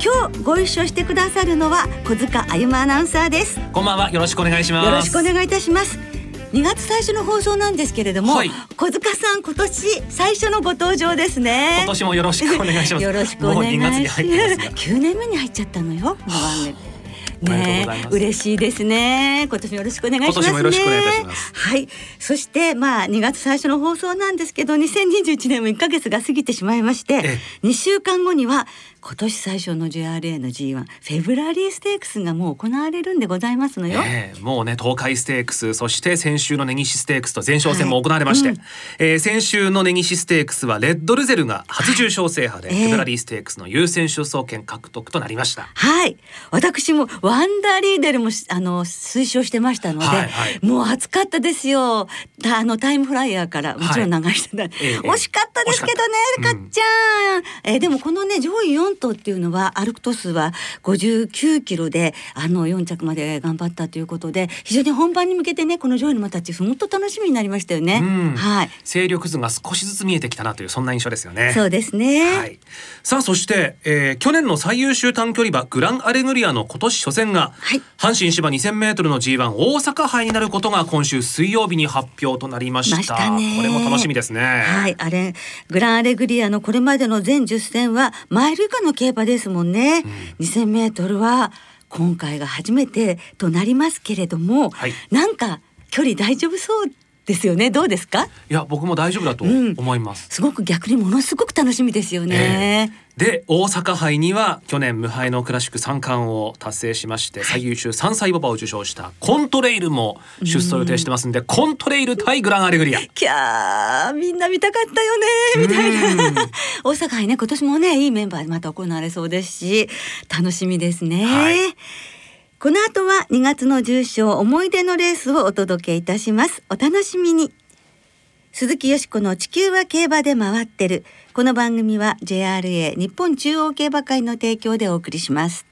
今日ご一緒してくださるのは小塚あゆまアナウンサーです。こんばんは。よろしくお願いします。よろしくお願いいたします。2月最初の放送なんですけれども、はい。小塚さん今年最初のご登場ですね。今年もよろしくお願いします。よろしくお願いします。2月に入ってますが。9年目に入っちゃったのよこの番組おめでとうございます。嬉しいですね。今年もよろしくお願いしますね。今年もよろしくお願いいたします。はい。そしてまあ2月最初の放送なんですけど2021年も1ヶ月が過ぎてしまいましてえ2週間後には今年最初の JRA の G1 フェブラリーステークスがもう行われるんでございますのよ、ええもうね東海ステークスそして先週の根岸ステークスと前哨戦も行われまして、はいうん。えー先週の根岸ステークスはレッドルゼルが初重賞制覇で、はいええ。フェブラリーステークスの優先出走権獲得となりました。はい。私もワンダーリーデルもしあの推奨してましたので、はいはい。もう暑かったですよ。たあのタイムフライヤーからもちろん流してた、ええ惜しかったですけどねかっちゃん、えーでもこのね上位4頭っていうのはアルクトスは59キロであの4着まで頑張ったということで非常に本番に向けてねこの上位の馬たち本当楽しみになりましたよね、うん。はい。勢力図が少しずつ見えてきたなというそんな印象ですよね。そうですね、はい、さあそして、えー去年の最優秀短距離馬グランアレグリアの今年初戦が、はい。阪神芝 2000m の G1 大阪杯になることが今週水曜日に発表となりました。ましたね。これも楽しみですね。はい、あれ、グランアレグリアのこれまでの全10戦はマイル以下の競馬ですもんね。2000メートルは今回が初めてとなりますけれども、はい。なんか距離大丈夫そうですよね。どうですか？いや僕も大丈夫だとうん。思います、すごく逆にものすごく楽しみですよね。で大阪杯には去年無敗のクラシック三冠を達成しまして、最優秀3歳馬場を受賞したコントレイルも出走予定してますんで、コントレイル対グランアレグリア。キャーみんな見たかったよねみたいうんな。大阪杯ね今年もねいいメンバーでまた行われそうですし楽しみですね、はいこの後は2月の重賞思い出のレースをお届けいたします。お楽しみに。鈴木よしこの地球は競馬で回ってる。この番組は JRA 日本中央競馬会の提供でお送りします。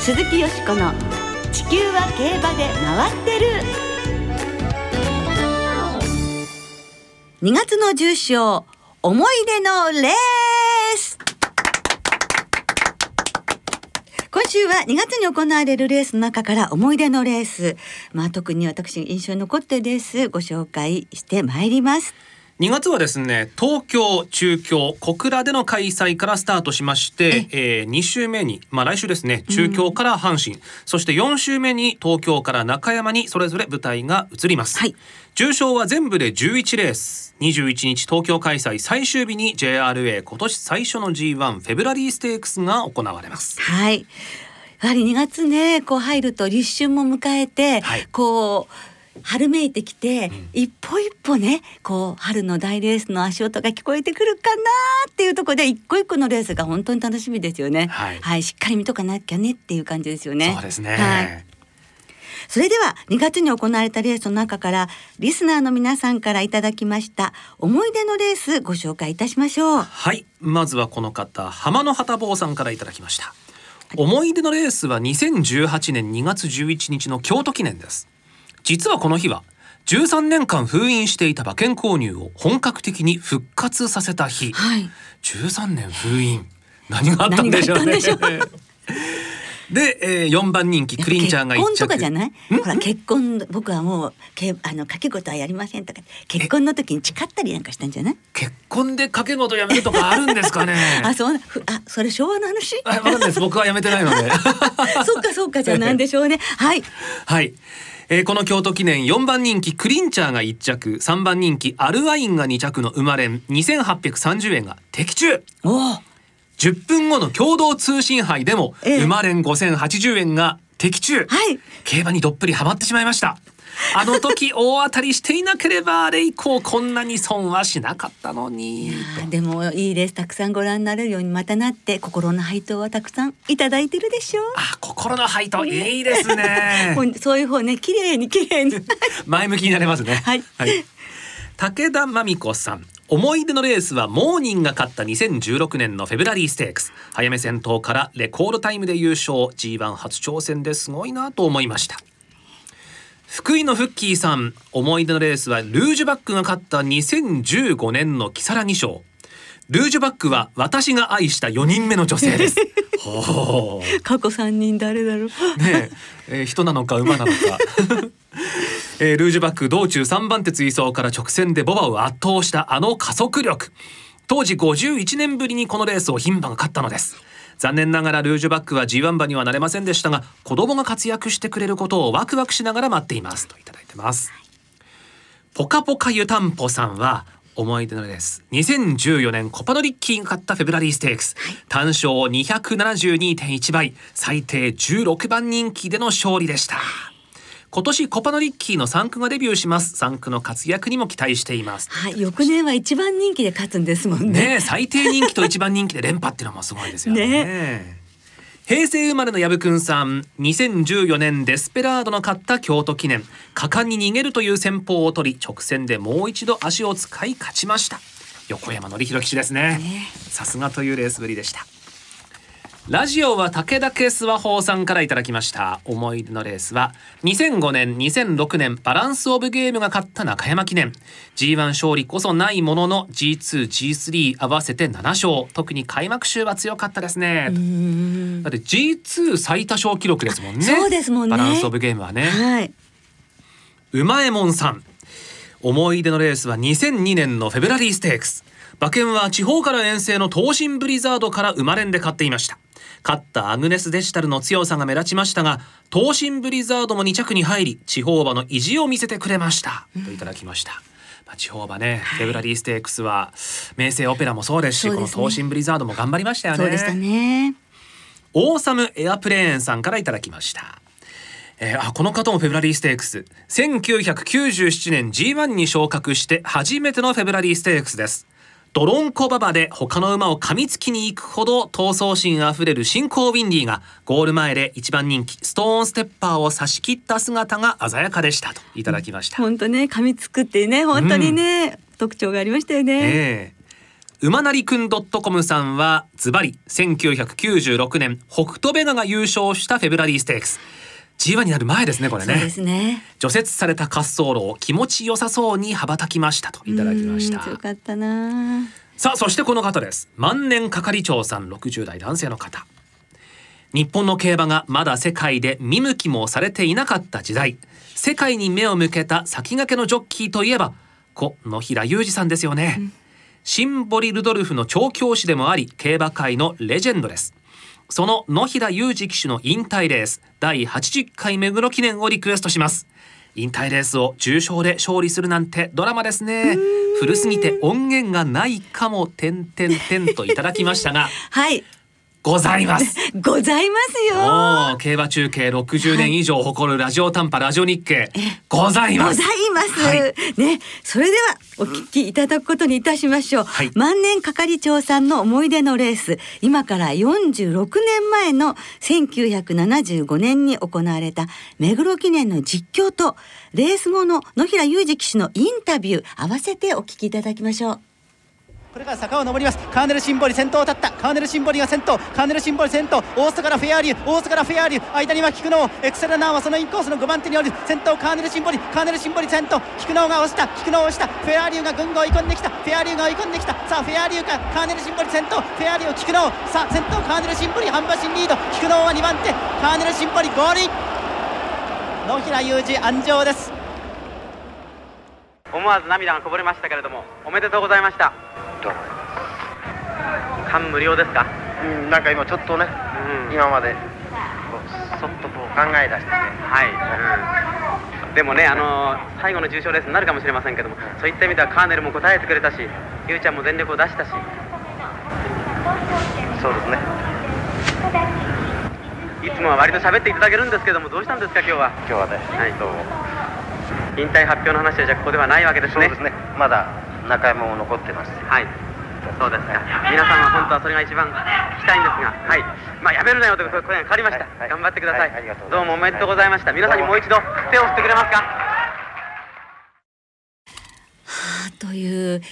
鈴木よしこの地球は競馬で回ってる。2月の重賞思い出のレース。今週は2月に行われるレースの中から思い出のレース。まあ特に私印象に残ってですご紹介してまいります。2月はですね東京中京小倉での開催からスタートしまして、えー、2週目に、まあ、来週ですね中京から阪神、そして4週目に東京から中山にそれぞれ舞台が移ります、はい。重賞は全部で11レース。21日東京開催最終日に JRA 今年最初の G1 フェブラリーステークスが行われます。はい。やはり2月ねこう入ると立春も迎えて、はい。こう春めいてきて、一歩一歩ねこう春の大レースの足音が聞こえてくるかなっていうところで一個一個のレースが本当に楽しみですよね。はい。しっかり見とかなきゃねっていう感じですよね。そうですね、はい。それでは2月に行われたレースの中からリスナーの皆さんからいただきました思い出のレースご紹介いたしましょう。はい。まずはこの方浜の旗坊さんからいただきました。思い出のレースは2018年2月11日の京都記念です実はこの日は13年間封印していた馬券購入を本格的に復活させた日。はい。13年封印。何があったんでしょうね。で で、えー、4番人気クリンチャーが1着。結婚とかじゃない？ほら結婚僕はもうけあの掛け事はやりませんとか。結婚の時に誓ったりなんかしたんじゃない？結婚で掛け事やめるとかあるんですかね。あそうあそれ昭和の話？あわかんないです。僕はやめてないので。そっかそっかじゃあなんでしょうね。はい。はい。えーこの京都記念4番人気クリンチャーが1着3番人気アルワインが2着の馬連2830円が的中。おお。10分後の共同通信杯でもええ馬連5080円が的的中、はい。競馬にどっぷりハマってしまいましたあの時大当たりしていなければあれ以降こんなに損はしなかったのに。でもいいレースたくさんご覧になれるようにまたなって心の配当はたくさんいただいてるでしょ？う。あ心の配当いいですね。そういう方ね綺麗に綺麗に。前向きになれますね。はい。武田真美子さん。思い出のレースはモーニンが勝った2016年のフェブラリーステークス。早め先頭からレコードタイムで優勝。G1 初挑戦ですごいなと思いました福井のフッキーさん思い出のレースはルージュバックが勝った2015年の木更木賞。ルージュバックは私が愛した4人目の女性です。過去三人誰だろう。ねええー人なのか馬なのか、えールージュバック道中3番手追走から直線でボバを圧倒したあの加速力。当時51年ぶりにこのレースを牝馬が勝ったのです残念ながらルージュバックは G1 馬にはなれませんでしたが子供が活躍してくれることをワクワクしながら待っています。といただいてます。ポカポカ湯たんぽさんは思い出のレース2014年コパノリッキーが勝ったフェブラリーステークス、単勝272.1倍最低16番人気での勝利でした今年コパノリッキーの3区がデビューします。3区の活躍にも期待しています。はい翌年は一番人気で勝つんですもんね。ねえ最低人気と一番人気で連覇っていうのもすごいですよね。平成生まれの矢部くんさん2014年デスペラードの勝った京都記念。果敢に逃げるという戦法を取り直線でもう一度足を使い勝ちました。横山典弘騎手ですね。ねさすがというレースぶりでしたラジオは武田家諏訪法さんからいただきました。思い出のレースは2005年2006年バランスオブゲームが勝った中山記念。G1 勝利こそないものの G2G3 合わせて7勝。特に開幕週は強かったですね。だって G2 最多勝記録ですもんね。そうですもんね。バランスオブゲームはね。はい。うまえもんさん。思い出のレースは2002年のフェブラリーステークス。馬券は地方から遠征の東進ブリザードから生まれんで買っていました勝ったアグネスデジタルの強さが目立ちましたが東進ブリザードも2着に入り地方馬の意地を見せてくれました、といただきました。まあ地方馬ね、フェブラリーステークスは名声オペラもそうですしね。この東進ブリザードも頑張りましたよね。そうでしたね。オーサムエアプレーンさんからいただきました。えーあこの方もフェブラリーステークス。1997年 G1 に昇格して初めてのフェブラリーステークスですドロンコ馬場で他の馬を噛みつきに行くほど闘争心あふれる新興ウィンディーがゴール前で一番人気ストーンステッパーを差し切った姿が鮮やかでしたといただきました、本当ね噛みつくってね本当にね、特徴がありましたよね。ええ馬なりくん .com さんはズバリ1996年北斗ベガが優勝したフェブラリーステークス。G1 になる前ですねこれそうでねすね。除雪された滑走路を気持ちよさそうに羽ばたきましたといただきました。強かったな。さあそしてこの方です。万年係長さん60代男性の方。日本の競馬がまだ世界で見向きもされていなかった時代。世界に目を向けた先駆けのジョッキーといえば故野平裕二さんですよね、シンボリ・ルドルフの調教師でもあり競馬界のレジェンドですその野平裕二騎手の引退レース第80回目黒記念をリクエストします。引退レースを重賞で勝利するなんてドラマですね。古すぎて音源がないかも点点点といただきましたが。はいございます ございますよ。競馬中継60年以上誇るラジオ短波ラジオ日経ございますございます。はいね、それではお聞きいただくことにいたしましょう。はい万年係長さんの思い出のレース、今から46年前の1975年に行われた目黒記念の実況とレース後の野平裕二騎手のインタビュー合わせてお聞きいただきましょう。これから坂を登ります。カーネルシンボリ先頭を立った。カーネルシンボリが先頭。カーネルシンボリ先頭。オーストからフェアリュー。オーストからフェアリュー。間には菊野。エクセルナーはそのインコースの5番手におる。先頭カーネルシンボリ。カーネルシンボリ先頭。菊野が押した。菊野を押した。フェアリューがぐんぐん追い込んできた。フェアリューが追い込んできた。さあフェアリューか。カーネルシンボリ先頭。フェアリュー菊野。さあ先頭カーネルシンボリ半馬身リード。菊野は2番手。カーネルシンボリゴールイン。野平裕二安城です。思わず涙がこぼれましたけれどもおめでとうございました。感無量ですか、うん、なんか今ちょっとね、うん。今までそっとこう考え出して。はい、うん、でもねあのー最後の重賞レースになるかもしれませんけどもそういった意味ではカーネルも答えてくれたしゆうちゃんも全力を出したし。そうですね。いつもは割と喋っていただけるんですけどもどうしたんですか今日は？今日はね、はい。と引退発表の話はじゃあここではないわけですね。そうですね。まだ中山も残ってますはい。そうですか皆さんは本当はそれが一番聞きたいんですがはい。まあやめるなよという声がかかりました、はいはい。頑張ってください、はいありがとうござどいうます。もおめでとうございました、はい。皆さんにもう一度手を振ってくれますか？という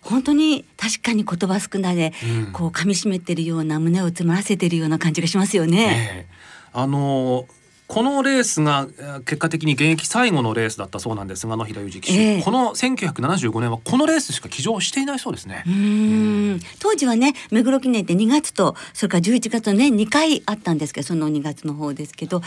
本当に確かに言葉少ないで、うん。こう噛み締めてるような胸を詰まらせてるような感じがしますよね。ええ。あのこのレースがえー結果的に現役最後のレースだったそうなんですが野平裕二騎手、ええ。この1975年はこのレースしか騎乗していないそうですね。当時はね目黒記念って2月とそれから11月の年2回あったんですけどその2月の方ですけど、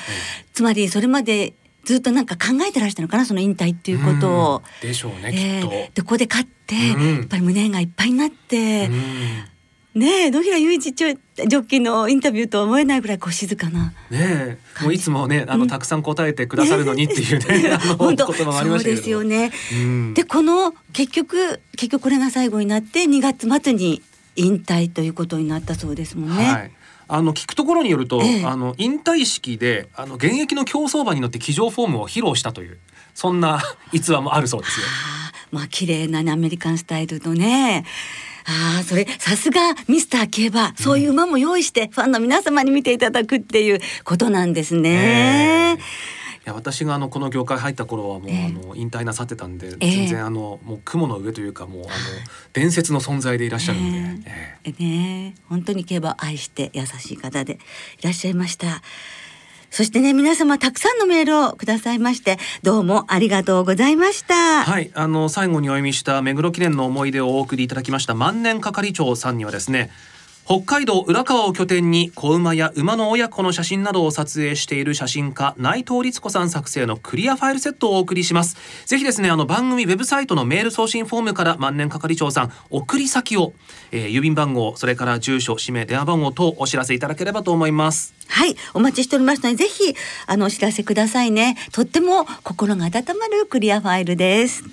つまりそれまでずっとなんか考えてらしたのかなその引退っていうことを。うん。でしょうね、ええきっと。でここで勝って、うん。やっぱり胸がいっぱいになって、うんねえ野平雄一ジョジョッキーのインタビューとは思えないぐらいこう静かな。ねえもういつもねあの、たくさん答えてくださるのにっていうね、本当言葉もありましたけれどそうですよね。うんでこの結局結局これが最後になって2月末に引退ということになったそうですもんね。はい。あの聞くところによると、ええあの引退式であの現役の競走馬に乗って騎乗フォームを披露したというそんな逸話もあるそうですよ。まあ綺麗なねアメリカンスタイルのね。ああそれさすがミスター競馬そういう馬も用意してファンの皆様に見ていただくっていうことなんですね。ええ。いや私があのこの業界入った頃はもう、ええ。あの引退なさってたんで、ええ。全然あのもう雲の上というかもうあの伝説の存在でいらっしゃるんで、ええ。ええ。ね本当に競馬を愛して優しい方でいらっしゃいました。そしてね皆様たくさんのメールをくださいましてどうもありがとうございました。はい、あの最後にお読みした目黒記念の思い出をお送りいただきました万年係長さんにはですね北海道浦川を拠点に子馬や馬の親子の写真などを撮影している写真家内藤律子さん作成のクリアファイルセットをお送りしますぜひですねあの番組ウェブサイトのメール送信フォームから万年係長さん送り先を、えー郵便番号それから住所氏名電話番号等お知らせいただければと思いますはい、お待ちしておりますので、ぜひ、あの、お知らせくださいね。とっても心が温まるクリアファイルです。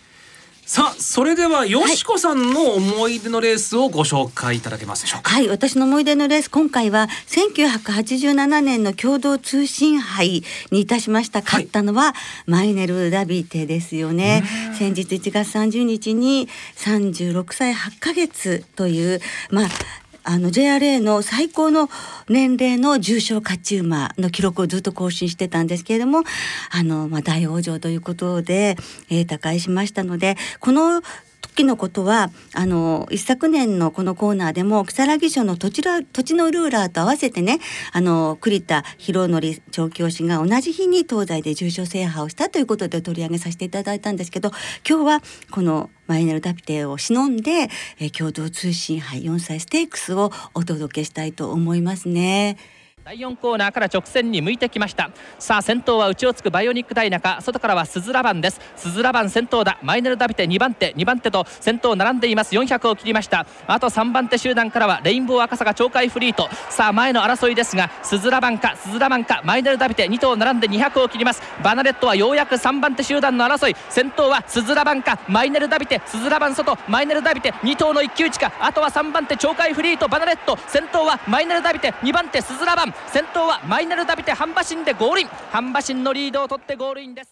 さあそれではよしこさんの思い出のレースをご紹介いただけますでしょうかはい、私の思い出のレース、今回は1987年の共同通信杯にいたしました。勝ったのはマイネル・ダビテですよね。先日1月30日に36歳8ヶ月という、まあ、あの JRA の最高の年齢の重症勝ち馬の記録をずっと更新してたんですけれどもあの、まあ、大往生ということで、えー、他界しましたのでこの時のことはあの一昨年のこのコーナーでも木更木署の土地土地のルーラーと合わせてねあの栗田博則調教師が同じ日に東西で重賞制覇をしたということで取り上げさせていただいたんですけど今日はこのマイネルダピテを忍んで、え共同通信杯4歳ステークスをお届けしたいと思いますね。第4コーナーから直線に向いてきました。さあ先頭は内をつくバイオニックダイナカ外からはスズラバンです。スズラバン先頭だ。マイネルダビテ2番手。2番手と先頭並んでいます。400を切りました。あと3番手集団からはレインボー赤坂鳥海フリート。さあ前の争いですがスズラバンかスズラバンか。マイネルダビテ2頭並んで200を切ります。バナレットはようやく3番手集団の争い。先頭はスズラバンか。マイネルダビテスズラバン外。マイネルダビテ2頭の一騎打ちか。あとは3番手鳥海フリート。バナレット。先頭はマイネルダビテ2番手スズラバン。先頭はマイネルダビテ半馬身でゴールイン。半馬身のリードを取ってゴールインです。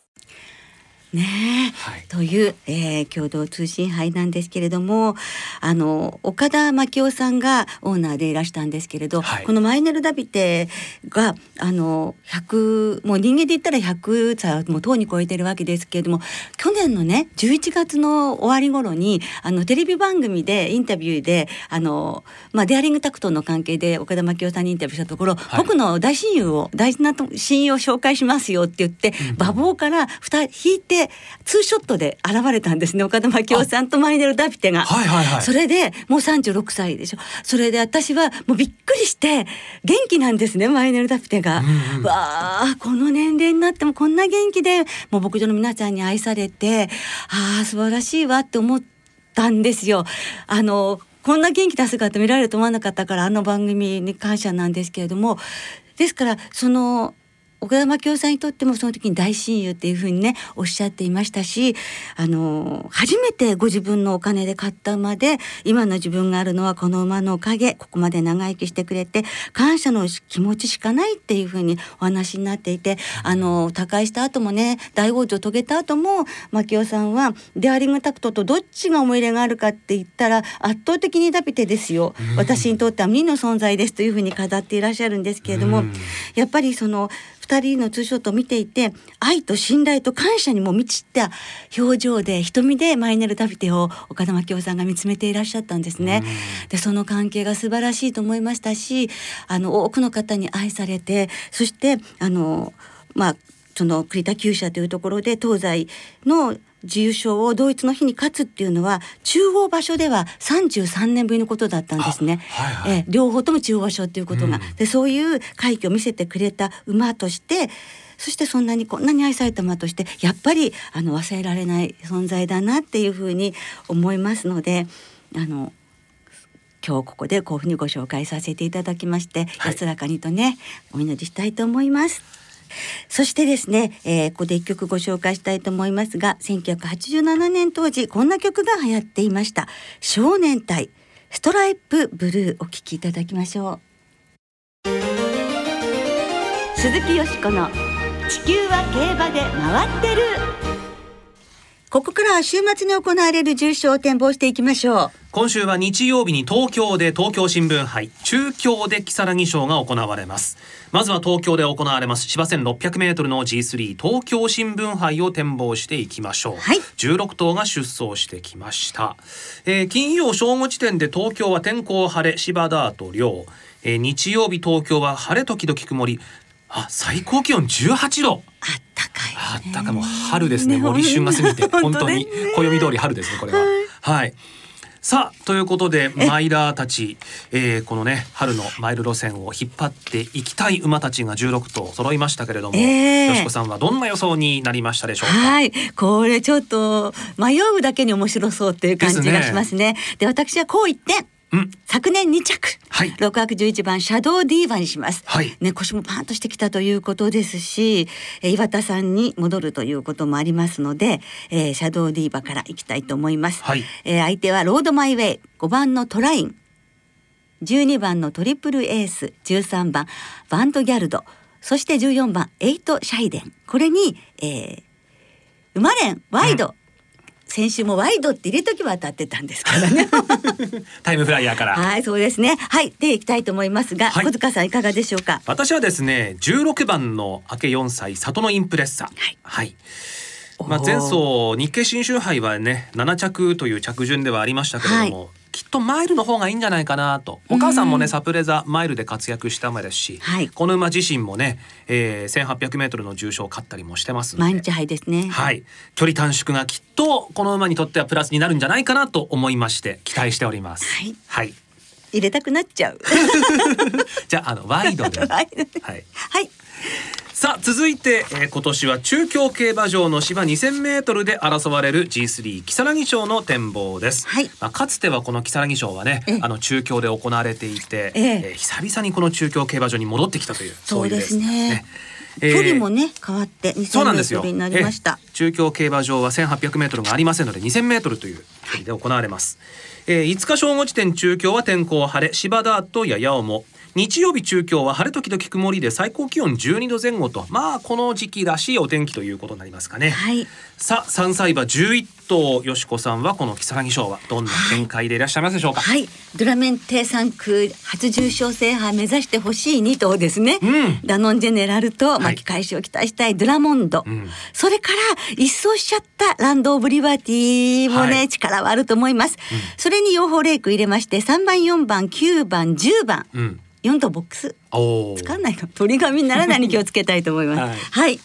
ねえ、はい。という、えー共同通信杯なんですけれどもあの岡田真紀夫さんがオーナーでいらしたんですけれど、はい。このマイネル・ダビテがあの100もう人間で言ったら100歳はもうとうに超えてるわけですけれども去年のね11月の終わり頃にあのテレビ番組でインタビューであの、まあ、デアリングタクトの関係で岡田真紀夫さんにインタビューしたところ、はい。僕の大親友を大事なと親友を紹介しますよって言って、馬房から2人引いてツーショットで現れたんですね岡田真紀夫さんとマイネル・ダビテが。はいはいはいそれでもう36歳でしょそれで私はもうびっくりして元気なんですねマイネル・ダビテが。うんうんわあこの年齢になってもこんな元気でもう牧場の皆さんに愛されてああ素晴らしいわって思ったんですよ。あのこんな元気な姿見られると思わなかったからあの番組に感謝なんですけれどもですからその岡田真紀夫さんにとってもその時に大親友っていうふうにねおっしゃっていましたしあの初めてご自分のお金で買った馬で今の自分があるのはこの馬のおかげここまで長生きしてくれて感謝の気持ちしかないっていうふうにお話になっていてあの他界した後もね大往生を遂げた後も真紀夫さんはデアリングタクトとどっちが思い入れがあるかって言ったら圧倒的にダビテですよ。私にとっては2の存在ですというふうに語っていらっしゃるんですけれどもやっぱりその2人のツーショットを見ていて愛と信頼と感謝にも満ちた表情で瞳でマイネル・ダビテを岡田真紀夫さんが見つめていらっしゃったんですね。でその関係が素晴らしいと思いましたしあの多くの方に愛されてそしてあのまあその栗田厩舎というところで東西の自由賞を同一の日に勝つっていうのは中央場所では33年ぶりのことだったんですね。はいはいえー両方とも中央場所っていうことが、うんでそういう快挙を見せてくれた馬としてそしてそんなにこんなに愛された馬としてやっぱりあの忘れられない存在だなっていうふうに思いますのであの今日ここでこういうふうにご紹介させていただきまして、はい安らかにとねお祈りしたいと思います。そしてですね、えーここで一曲ご紹介したいと思いますが1987年当時こんな曲が流行っていました。少年隊ストライプブルーお聴きいただきましょう。鈴木よしこの地球は競馬で回ってる。ここからは週末に行われる重賞を展望していきましょう。今週は日曜日に東京で東京新聞杯中京で木更木賞が行われます。まずは東京で行われます芝 1600m の G3 東京新聞杯を展望していきましょう、はい。16頭が出走してきました、えー金曜正午時点で東京は天候晴れ芝ダート涼、えー日曜日東京は晴れ時々曇り。あ最高気温18度。あっあったかもう春ですね。森旬が過ぎて本当に暦通り春ですねこれは。はい。さあということでマイラーたち、えー、このね春のマイル路線を引っ張っていきたい馬たちが16頭揃いましたけれども、えーよしこさんはどんな予想になりましたでしょうか？はい、これちょっと迷うだけに面白そうっていう感じがしますね。で私はこう言って。うん。昨年2着、はい。6枠11番シャドウディーバにします、はい。ね、腰もパンとしてきたということですし、えー岩田さんに戻るということもありますので、えーシャドウディーバからいきたいと思います、はい。えー相手はロードマイウェイ5番のトライン。12番のトリプルエース13番ヴァンドギャルド。そして14番エントシャイデン。これに、えー、生まれんワイド、先週もワイドって入れときは当たってたんですからね。タイムフライヤーから。はいそうですね。はいでいきたいと思いますが、はい。小塚さんいかがでしょうか？私はですね16番の明け4歳里のインプレッサ。はい。はい。まあ、前走日経新州杯はね7着という着順ではありましたけれども、きっとマイルの方がいいんじゃないかなと。お母さんもねサプレザマイルで活躍した馬ですし、はい。この馬自身もね、えー、1800m の重賞を勝ったりもしてます毎日杯ですね。はい、距離短縮がきっとこの馬にとってはプラスになるんじゃないかなと思いまして期待しております。はい。はい、入れたくなっちゃう。じゃああの ワイドで、ははいい、はいさあ続いて、えー今年は中京競馬場の芝 2000m で争われる G3 木更木賞の展望です、はい。まあ、かつてはこの木更木賞はねええ。あの中京で行われていて、ええ。えー久々にこの中京競馬場に戻ってきたというそうですね。いレースなんですね。えー距離もね変わって2000そうなんですよ。メになりました。ええ。中京競馬場は1800メートルがありませんので2000メートルという距離で行われます。えー、5日正午時点中京は天候晴れ、芝ダートやや重。日曜日中京は晴れ時々曇りで最高気温12度前後とまあこの時期らしいお天気ということになりますかね。はい。さあ3歳馬11頭よしこさんはこの木更木賞はどんな見解でいらっしゃいますでしょうか。はい、ドラメンテ3区初重賞制覇目指してほしい2頭ですね、うん。ダノンジェネラルとい。巻き返しを期待したいドラモンド、うん。それから一走しちゃったランド・オブ・リバティもね、はい。力はあると思います、それに養蜂レイク入れまして3番4番9番10番。うん。4頭ボックス。おお。つかんないの鳥紙にならない気をつけたいと思います。はい。はい。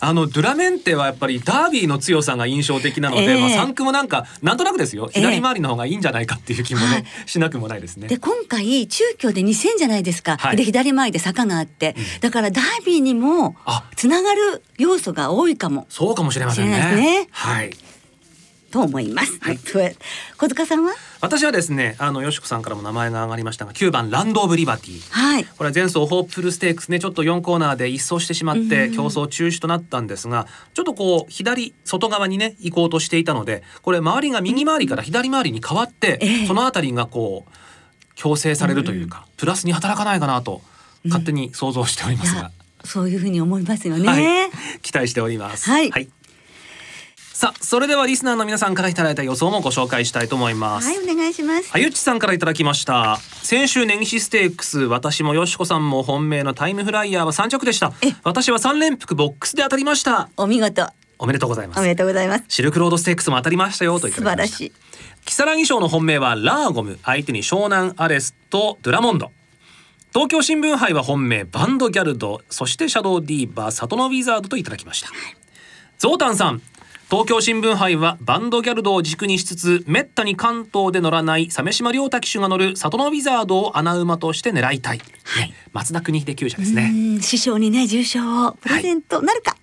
あのドゥラメンテはやっぱりダービーの強さが印象的なので、ええ。まあ三区もなんかなんとなくですよ。ええ。左回りの方がいいんじゃないかっていう気もね、はい。しなくもないですね。で。今回中京で2000じゃないですか、はい。で左回りで坂があって、だからダービーにもあ。つながる要素が多いかも。そうかもしれませんね。ね。はい。と思います。はい、小塚さんは？私はですねあのよしこさんからも名前が挙がりましたが9番ランド・オブ・リバティ。はい。これは前走ホープフルステークスねちょっと4コーナーで一走してしまって競争中止となったんですがちょっとこう左外側にね行こうとしていたのでこれ周りが右回りから左回りに変わって、ええ。そのあたりがこう強制されるというか、プラスに働かないかなと勝手に想像しておりますが。そういうふうに思いますよね。はい、期待しております。はいさあそれではリスナーの皆さんからいただいた予想もご紹介したいと思います。はい、お願いします。あゆっちさんからいただきました先週根岸ステークス私もよしこさんも本命のタイムフライヤーは3着でしたえ私は3連複ボックスで当たりましたお見事。おめでとうございますおめでとうございます。シルクロードステークスも当たりましたよといた素だきました晴らしい。木更木賞の本命はラーゴム相手に湘南アレスとドゥラモンド東京新聞杯は本命バンドギャルドそしてシャドウディーバーサトノウィザードといただきましたゾウタンさん東京新聞杯はバンドギャルドを軸にしつつめったに関東で乗らない鮫島亮太騎手が乗るサトノウィザードを穴馬として狙いたい、ね松田邦秀厩舎ですね。うん。師匠にね重賞をプレゼントなるか。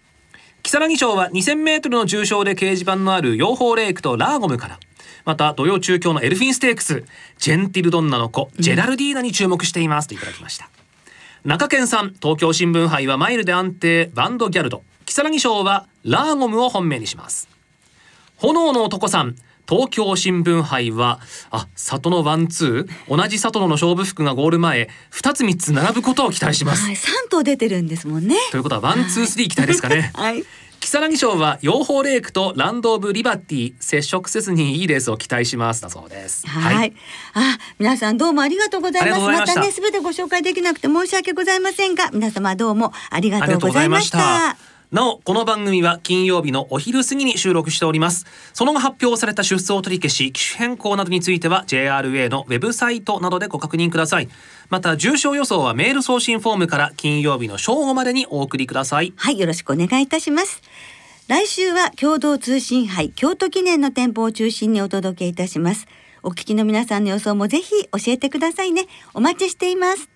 木更木賞は2000メートルの重賞で掲示板のある養蜂レイクとラーゴムから。また土曜中京のエルフィンステークスジェンティルドンナの子ジェラルディーナに注目していますといただきました、中堅さん東京新聞杯はマイルで安定ヴァンドギャルド。きさらぎ賞はラーゴムを本命にします炎の男さん東京新聞杯はサトノワンツー同じサトノ勝負服がゴール前2つ3つ並ぶことを期待しますはい、三頭出てるんですもんね。ということはワンツースリー期待ですかね はい。きさらぎ賞はヨーホーレイクとランドオブリバティ接触せずにいいレースを期待しますだそうです。はい、あ、皆さんどうもありがとうございます。またね、すべてご紹介できなくて申し訳ございませんが、皆様どうもありがとうございました。なおこの番組は金曜日のお昼過ぎに収録しておりますその後発表された出走取り消し機種変更などについては JRA のウェブサイトなどでご確認くださいまた重症予想はメール送信フォームから金曜日の正午までにお送りくださいはい、よろしくお願いいたします。来週は共同通信杯京都記念の店舗を中心にお届けいたします。お聞きの皆さんの予想もぜひ教えてくださいね。お待ちしています。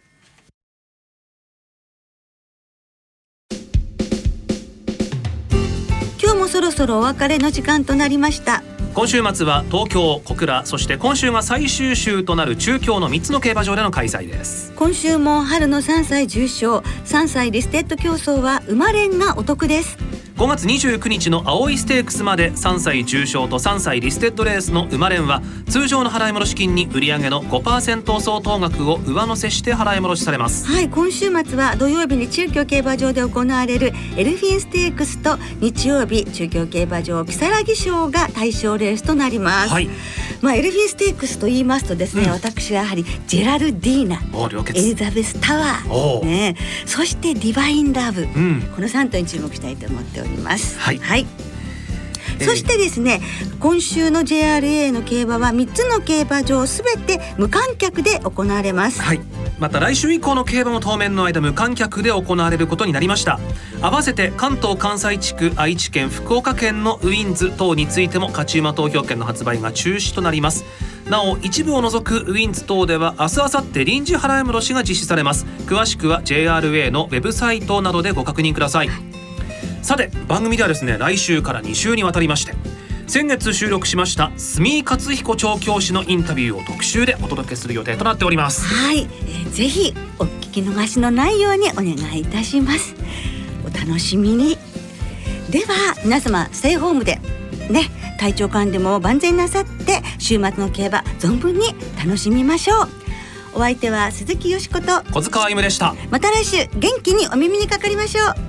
そろそろお別れの時間となりました。今週末は東京小倉そして今週が最終週となる中京の3つの競馬場での開催です。今週も春の3歳重賞3歳リステッド競争は生まれんがお得です。5月29日の青いステークスまで3歳重賞と3歳リステッドレースの生まれんは通常の払い戻し金に売上の5%相当額を上乗せして払い戻しされます。はい今週末は土曜日に中京競馬場で行われるエルフィンステークスと日曜日中京競馬場木更木賞が対象レースとなります、はい。まあエルフィンステークスと言いますとですね、うん。私はやはりジェラルディーナエリ決ザベスタワーね。そしてディバインラブ。うん。この3頭に注目したいと思っております。はい。はい。えーそしてですね今週の JRA の競馬は3つの競馬場すべて無観客で行われます。はい。また来週以降の競馬も当面の間無観客で行われることになりました。合わせて関東関西地区愛知県福岡県のウィンズ等についても勝ち馬投票券の発売が中止となります。なお一部を除くウィンズ等では明日明後日臨時払い戻しが実施されます。詳しくは JRA のウェブサイトなどでご確認くださいさて番組ではですね来週から2週にわたりまして先月収録しました住井勝彦調教師のインタビューを特集でお届けする予定となっております。はい、えーぜひお聞き逃しのないようにお願いいたします。お楽しみに。では皆様ステイホームでね体調管理も万全なさって週末の競馬存分に楽しみましょう。お相手は鈴木よしこと小塚歩夢でした。また来週元気にお耳にかかりましょう